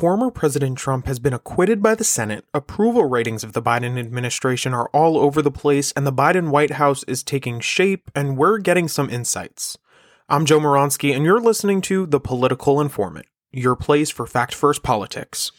Former President Trump has been acquitted by the Senate, approval ratings of the Biden administration are all over the place, and the Biden White House is taking shape, and we're getting some insights. I'm Joe Moronsky, and you're listening to The Political Informant, your place for fact first politics.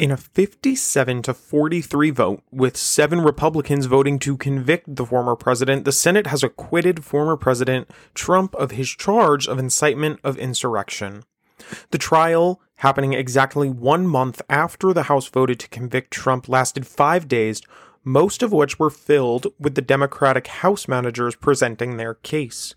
In a 57 to 43 vote, with seven Republicans voting to convict the former president, the Senate has acquitted former President Trump of his charge of incitement of insurrection. The trial, happening exactly one month after the House voted to convict Trump, lasted five days, most of which were filled with the Democratic House managers presenting their case.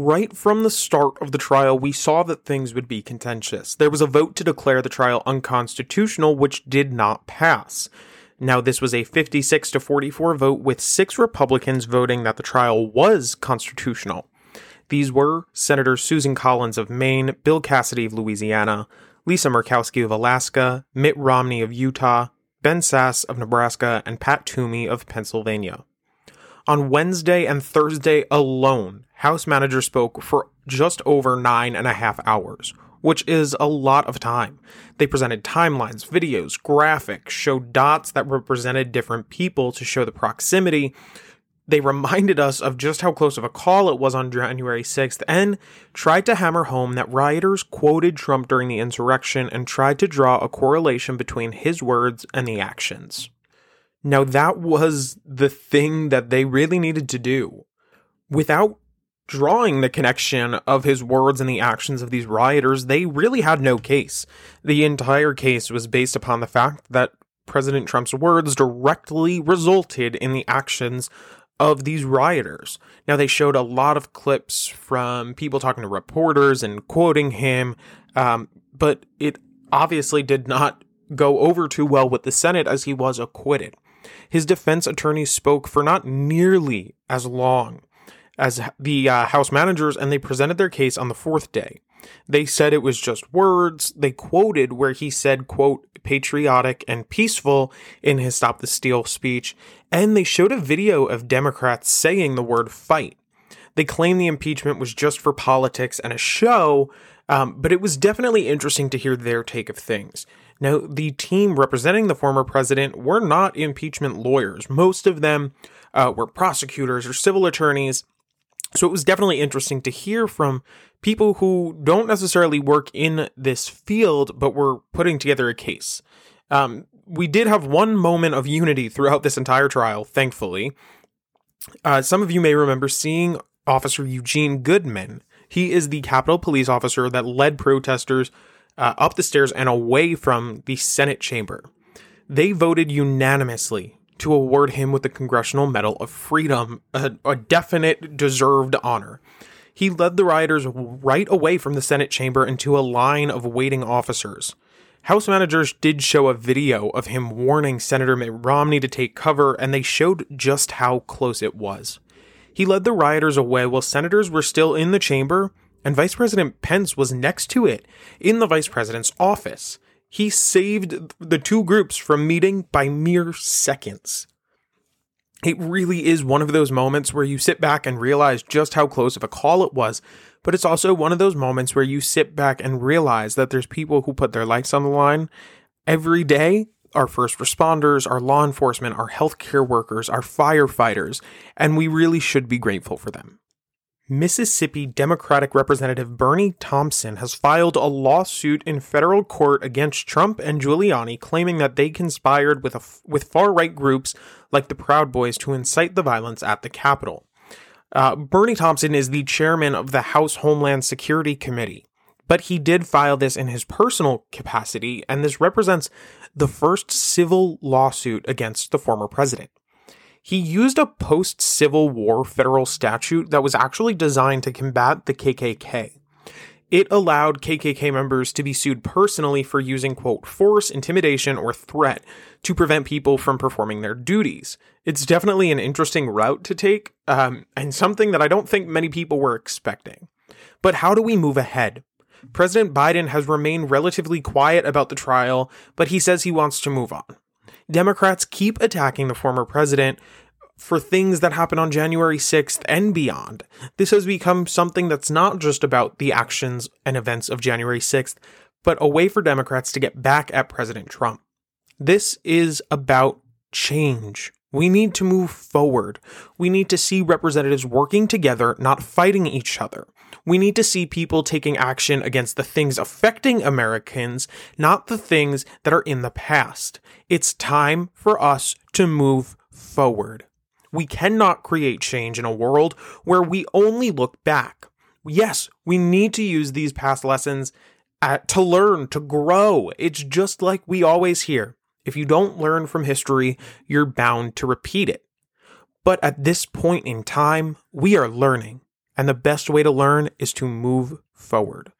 Right from the start of the trial, we saw that things would be contentious. There was a vote to declare the trial unconstitutional, which did not pass. Now, this was a 56 to 44 vote, with six Republicans voting that the trial was constitutional. These were Senators Susan Collins of Maine, Bill Cassidy of Louisiana, Lisa Murkowski of Alaska, Mitt Romney of Utah, Ben Sasse of Nebraska, and Pat Toomey of Pennsylvania. On Wednesday and Thursday alone, House managers spoke for just over nine and a half hours, which is a lot of time. They presented timelines, videos, graphics, showed dots that represented different people to show the proximity. They reminded us of just how close of a call it was on January 6th and tried to hammer home that rioters quoted Trump during the insurrection and tried to draw a correlation between his words and the actions. Now, that was the thing that they really needed to do. Without drawing the connection of his words and the actions of these rioters, they really had no case. The entire case was based upon the fact that President Trump's words directly resulted in the actions of these rioters. Now, they showed a lot of clips from people talking to reporters and quoting him, um, but it obviously did not go over too well with the Senate as he was acquitted. His defense attorneys spoke for not nearly as long as the uh, House managers, and they presented their case on the fourth day. They said it was just words. They quoted where he said, quote, patriotic and peaceful in his Stop the Steal speech, and they showed a video of Democrats saying the word fight. They claimed the impeachment was just for politics and a show, um, but it was definitely interesting to hear their take of things. Now, the team representing the former president were not impeachment lawyers. Most of them uh, were prosecutors or civil attorneys. So it was definitely interesting to hear from people who don't necessarily work in this field, but were putting together a case. Um, we did have one moment of unity throughout this entire trial, thankfully. Uh, some of you may remember seeing Officer Eugene Goodman. He is the Capitol Police officer that led protesters uh, up the stairs and away from the Senate chamber. They voted unanimously to award him with the Congressional Medal of Freedom, a, a definite deserved honor. He led the rioters right away from the Senate chamber into a line of waiting officers. House managers did show a video of him warning Senator Mitt Romney to take cover, and they showed just how close it was. He led the rioters away while senators were still in the chamber, and Vice President Pence was next to it in the vice president's office. He saved the two groups from meeting by mere seconds. It really is one of those moments where you sit back and realize just how close of a call it was, but it's also one of those moments where you sit back and realize that there's people who put their lives on the line every day our first responders, our law enforcement, our healthcare workers, our firefighters, and we really should be grateful for them. Mississippi Democratic Representative Bennie Thompson has filed a lawsuit in federal court against Trump and Giuliani, claiming that they conspired with, a, with far right groups like the Proud Boys to incite the violence at the Capitol. Uh, Bennie Thompson is the chairman of the House Homeland Security Committee, but he did file this in his personal capacity, and this represents the first civil lawsuit against the former president he used a post Civil War federal statute that was actually designed to combat the KKK. It allowed KKK members to be sued personally for using, quote, force, intimidation, or threat to prevent people from performing their duties. It's definitely an interesting route to take, um, and something that I don't think many people were expecting. But how do we move ahead? President Biden has remained relatively quiet about the trial, but he says he wants to move on. Democrats keep attacking the former president for things that happened on January 6th and beyond. This has become something that's not just about the actions and events of January 6th, but a way for Democrats to get back at President Trump. This is about change. We need to move forward. We need to see representatives working together, not fighting each other. We need to see people taking action against the things affecting Americans, not the things that are in the past. It's time for us to move forward. We cannot create change in a world where we only look back. Yes, we need to use these past lessons at, to learn, to grow. It's just like we always hear. If you don't learn from history, you're bound to repeat it. But at this point in time, we are learning, and the best way to learn is to move forward.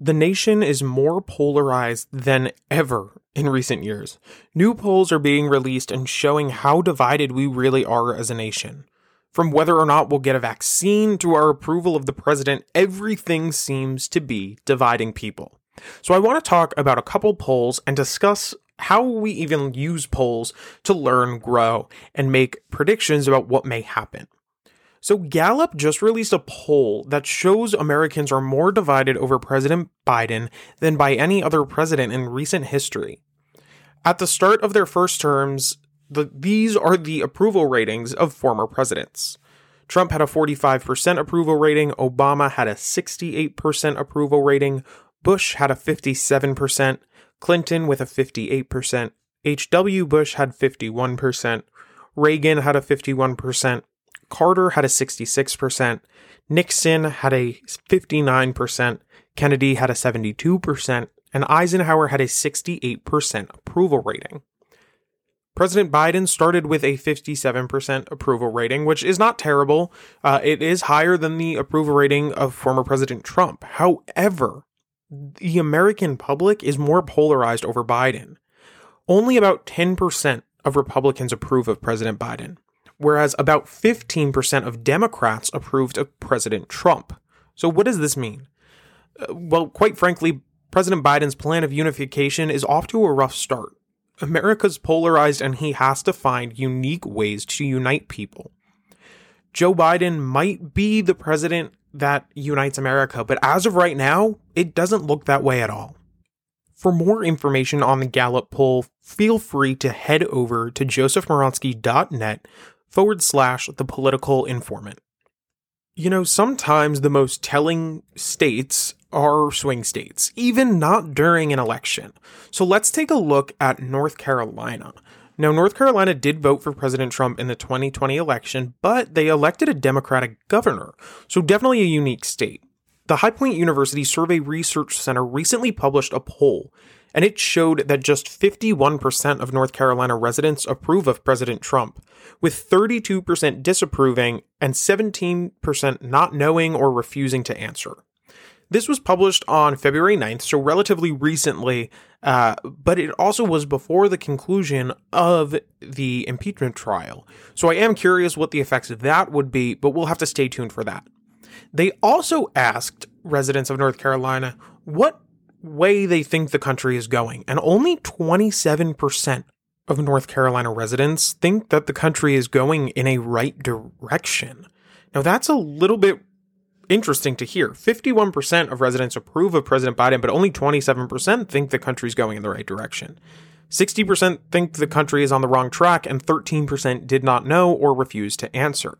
The nation is more polarized than ever in recent years. New polls are being released and showing how divided we really are as a nation. From whether or not we'll get a vaccine to our approval of the president, everything seems to be dividing people. So I want to talk about a couple polls and discuss how we even use polls to learn, grow, and make predictions about what may happen. So Gallup just released a poll that shows Americans are more divided over President Biden than by any other president in recent history. At the start of their first terms, the, these are the approval ratings of former presidents. Trump had a 45% approval rating, Obama had a 68% approval rating, Bush had a 57%, Clinton with a 58%, H.W. Bush had 51%, Reagan had a 51%, Carter had a 66%, Nixon had a 59%, Kennedy had a 72%, and Eisenhower had a 68% approval rating. President Biden started with a 57% approval rating, which is not terrible. Uh, it is higher than the approval rating of former President Trump. However, the American public is more polarized over Biden. Only about 10% of Republicans approve of President Biden, whereas about 15% of Democrats approved of President Trump. So, what does this mean? Uh, well, quite frankly, President Biden's plan of unification is off to a rough start. America's polarized and he has to find unique ways to unite people. Joe Biden might be the president that unites America, but as of right now, it doesn't look that way at all. For more information on the Gallup poll, feel free to head over to josephmoronsky.net forward slash the political informant. You know, sometimes the most telling states are swing states, even not during an election. So let's take a look at North Carolina. Now, North Carolina did vote for President Trump in the 2020 election, but they elected a Democratic governor, so definitely a unique state. The High Point University Survey Research Center recently published a poll and it showed that just 51% of North Carolina residents approve of President Trump, with 32% disapproving and 17% not knowing or refusing to answer. This was published on February 9th, so relatively recently, uh, but it also was before the conclusion of the impeachment trial. So I am curious what the effects of that would be, but we'll have to stay tuned for that. They also asked residents of North Carolina what way they think the country is going. And only 27% of North Carolina residents think that the country is going in a right direction. Now, that's a little bit interesting to hear. 51% of residents approve of President Biden, but only 27% think the country's going in the right direction. 60% think the country is on the wrong track, and 13% did not know or refuse to answer.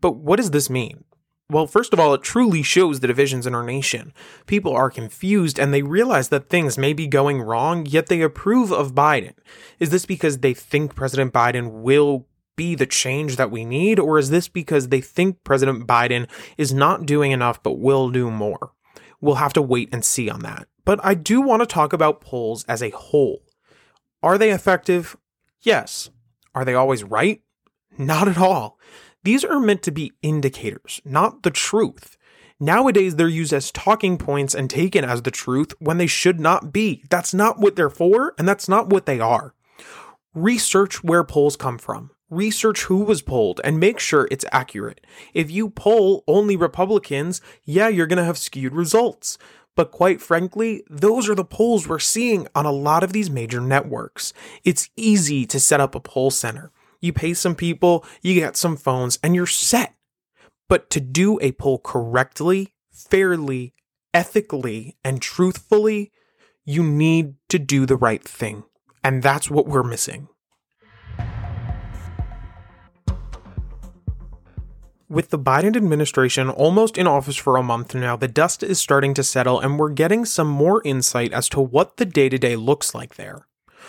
But what does this mean? Well, first of all, it truly shows the divisions in our nation. People are confused and they realize that things may be going wrong, yet they approve of Biden. Is this because they think President Biden will be the change that we need, or is this because they think President Biden is not doing enough but will do more? We'll have to wait and see on that. But I do want to talk about polls as a whole. Are they effective? Yes. Are they always right? Not at all. These are meant to be indicators, not the truth. Nowadays, they're used as talking points and taken as the truth when they should not be. That's not what they're for, and that's not what they are. Research where polls come from. Research who was polled and make sure it's accurate. If you poll only Republicans, yeah, you're going to have skewed results. But quite frankly, those are the polls we're seeing on a lot of these major networks. It's easy to set up a poll center. You pay some people, you get some phones, and you're set. But to do a poll correctly, fairly, ethically, and truthfully, you need to do the right thing. And that's what we're missing. With the Biden administration almost in office for a month now, the dust is starting to settle and we're getting some more insight as to what the day to day looks like there.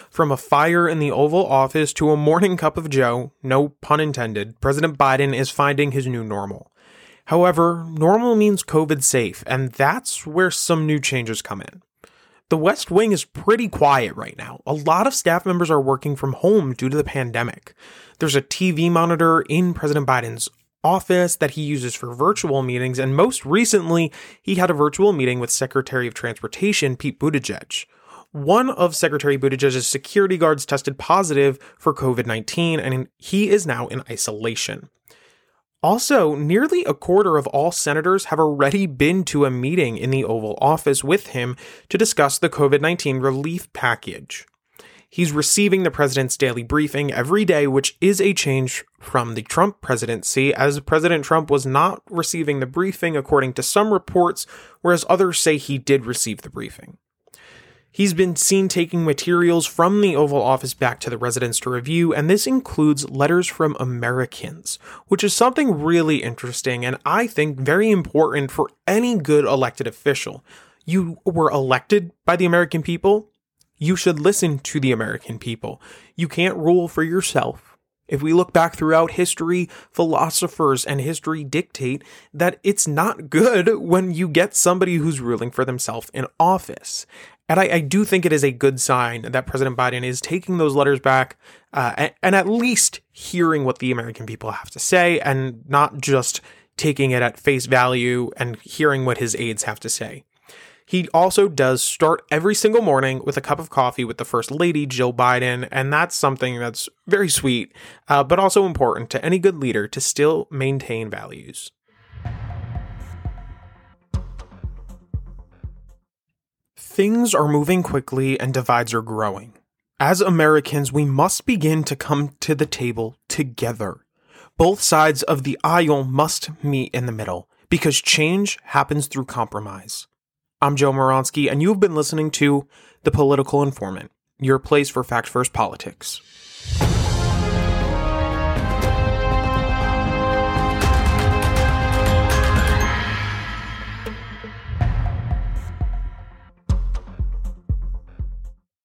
From a fire in the Oval Office to a morning cup of Joe, no pun intended, President Biden is finding his new normal. However, normal means COVID safe, and that's where some new changes come in. The West Wing is pretty quiet right now. A lot of staff members are working from home due to the pandemic. There's a TV monitor in President Biden's office that he uses for virtual meetings, and most recently, he had a virtual meeting with Secretary of Transportation Pete Buttigieg. One of Secretary Buttigieg's security guards tested positive for COVID 19, and he is now in isolation. Also, nearly a quarter of all senators have already been to a meeting in the Oval Office with him to discuss the COVID 19 relief package. He's receiving the president's daily briefing every day, which is a change from the Trump presidency, as President Trump was not receiving the briefing according to some reports, whereas others say he did receive the briefing. He's been seen taking materials from the Oval Office back to the residence to review, and this includes letters from Americans, which is something really interesting and I think very important for any good elected official. You were elected by the American people, you should listen to the American people. You can't rule for yourself. If we look back throughout history, philosophers and history dictate that it's not good when you get somebody who's ruling for themselves in office. And I, I, do think it is a good sign that President Biden is taking those letters back uh, and, and at least hearing what the American people have to say and not just taking it at face value and hearing what his aides have to say. He also does start every single morning with a cup of coffee with the First Lady, Jill Biden, and that's something that's very sweet, uh, but also important to any good leader to still maintain values. Things are moving quickly and divides are growing. As Americans, we must begin to come to the table together. Both sides of the aisle must meet in the middle because change happens through compromise. I'm Joe Moronsky, and you've been listening to The Political Informant, your place for fact first politics.